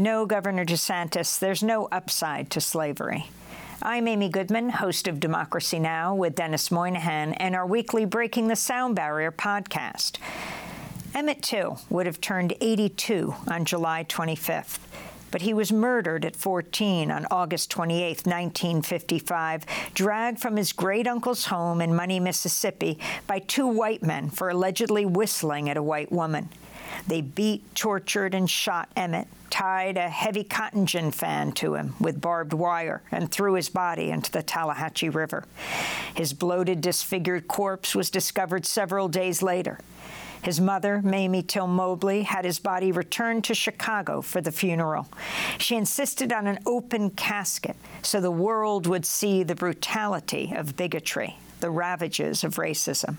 No, Governor DeSantis, there's no upside to slavery. I'm Amy Goodman, host of Democracy Now! with Denis Moynihan and our weekly Breaking the Sound Barrier podcast. Emmett Till would have turned 82 on July 25th, but he was murdered at 14 on August 28, 1955, dragged from his great-uncle's home in Money, Mississippi by two white men for allegedly whistling at a white woman. They beat, tortured, and shot Emmett, tied a heavy cotton gin fan to him with barbed wire, and threw his body into the Tallahatchie River. His bloated, disfigured corpse was discovered several days later. His mother, Mamie Till Mobley, had his body returned to Chicago for the funeral. She insisted on an open casket so the world would see the brutality of bigotry, the ravages of racism.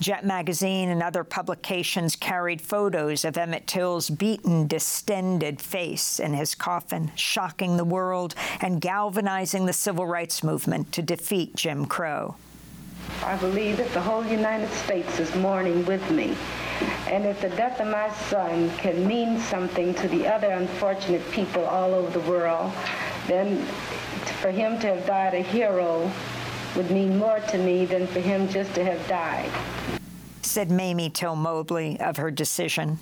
Jet magazine and other publications carried photos of Emmett Till's beaten, distended face in his coffin, shocking the world and galvanizing the civil rights movement to defeat Jim Crow. I believe that the whole United States is mourning with me. And if the death of my son can mean something to the other unfortunate people all over the world, then for him to have died a hero would mean more to me than for him just to have died. Said Mamie Till Mobley of her decision.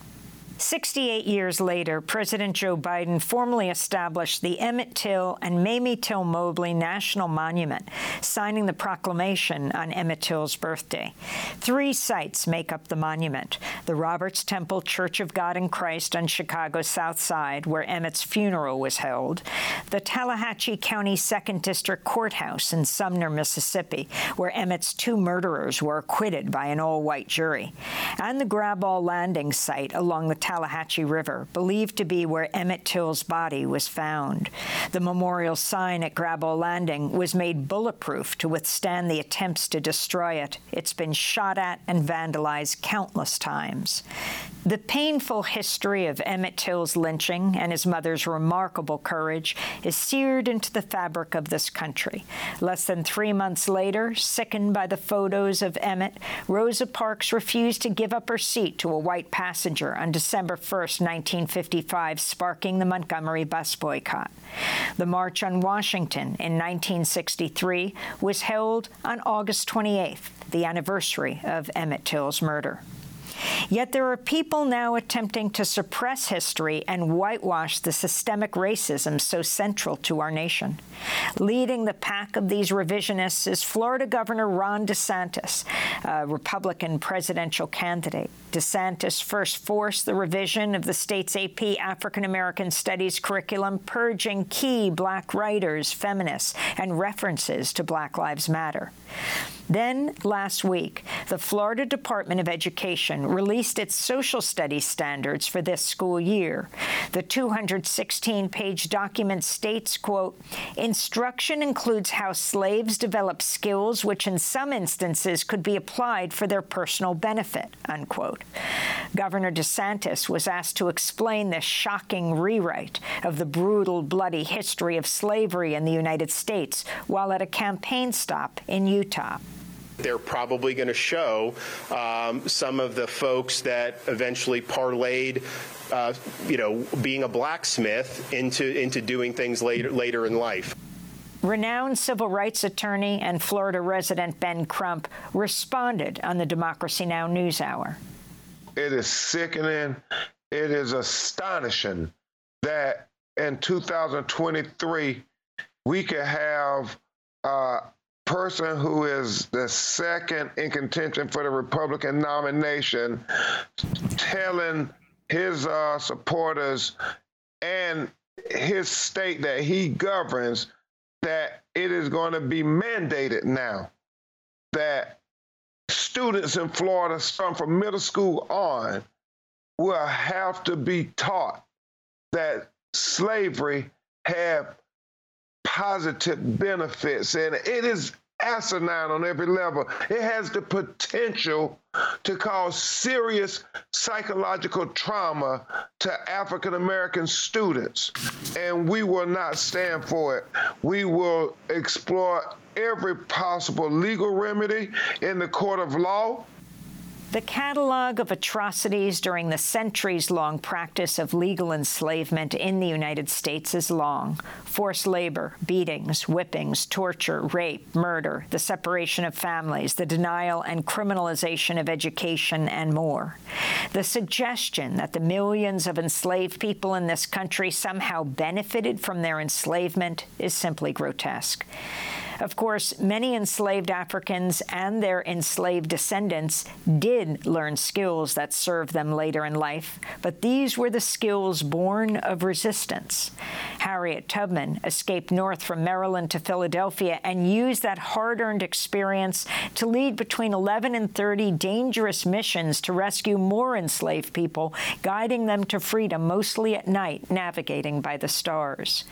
68 years later, President Joe Biden formally established the Emmett Till and Mamie Till Mobley National Monument, signing the proclamation on Emmett Till's birthday. Three sites make up the monument the Roberts Temple Church of God in Christ on Chicago's South Side, where Emmett's funeral was held, the Tallahatchie County 2nd District Courthouse in Sumner, Mississippi, where Emmett's two murderers were acquitted by an all white jury, and the Graball Landing site along the Tallahatchie River, believed to be where Emmett Till's body was found. The memorial sign at Graball Landing was made bulletproof to withstand the attempts to destroy it. It's been shot at and vandalized countless times. The painful history of Emmett Till's lynching and his mother's remarkable courage is seared into the fabric of this country. Less than three months later, sickened by the photos of Emmett, Rosa Parks refused to give up her seat to a white passenger on December 1, 1955, sparking the Montgomery bus boycott. The March on Washington in 1963 was held on August 28th, the anniversary of Emmett Till's murder. Yet there are people now attempting to suppress history and whitewash the systemic racism so central to our nation. Leading the pack of these revisionists is Florida Governor Ron DeSantis, a Republican presidential candidate. DeSantis first forced the revision of the state's AP African American Studies curriculum, purging key black writers, feminists, and references to Black Lives Matter. Then, last week, the Florida Department of Education released its social studies standards for this school year. The 216-page document states, quote, instruction includes how slaves develop skills which in some instances could be applied for their personal benefit, unquote. Governor DeSantis was asked to explain this shocking rewrite of the brutal, bloody history of slavery in the United States while at a campaign stop in Utah they're probably going to show um, some of the folks that eventually parlayed uh, you know, being a blacksmith into into doing things later later in life. Renowned civil rights attorney and Florida resident Ben Crump responded on the Democracy Now! NewsHour. It is sickening. It is astonishing that in 2023 we could have uh, person who is the second in contention for the Republican nomination telling his uh, supporters and his state that he governs that it is going to be mandated now that students in Florida, starting from middle school on, will have to be taught that slavery had positive benefits. And it is asinine on every level. It has the potential to cause serious psychological trauma to African American students. And we will not stand for it. We will explore every possible legal remedy in the court of law. The catalog of atrocities during the centuries-long practice of legal enslavement in the United States is long. Forced labor, beatings, whippings, torture, rape, murder, the separation of families, the denial and criminalization of education, and more. The suggestion that the millions of enslaved people in this country somehow benefited from their enslavement is simply grotesque. Of course, many enslaved Africans and their enslaved descendants did learn skills that served them later in life, but these were the skills born of resistance. Harriet Tubman escaped north from Maryland to Philadelphia and used that hard-earned experience to lead between 11 and 30 dangerous missions to rescue more enslaved people, guiding them to freedom mostly at night, navigating by the stars.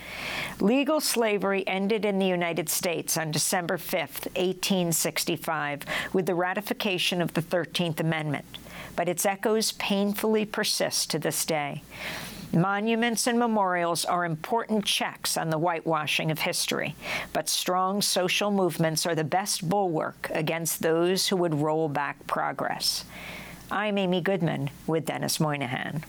Legal slavery ended in the United States on December 5, 1865, with the ratification of the 13th Amendment, but its echoes painfully persist to this day. Monuments and memorials are important checks on the whitewashing of history, but strong social movements are the best bulwark against those who would roll back progress. I'm Amy Goodman with Denis Moynihan.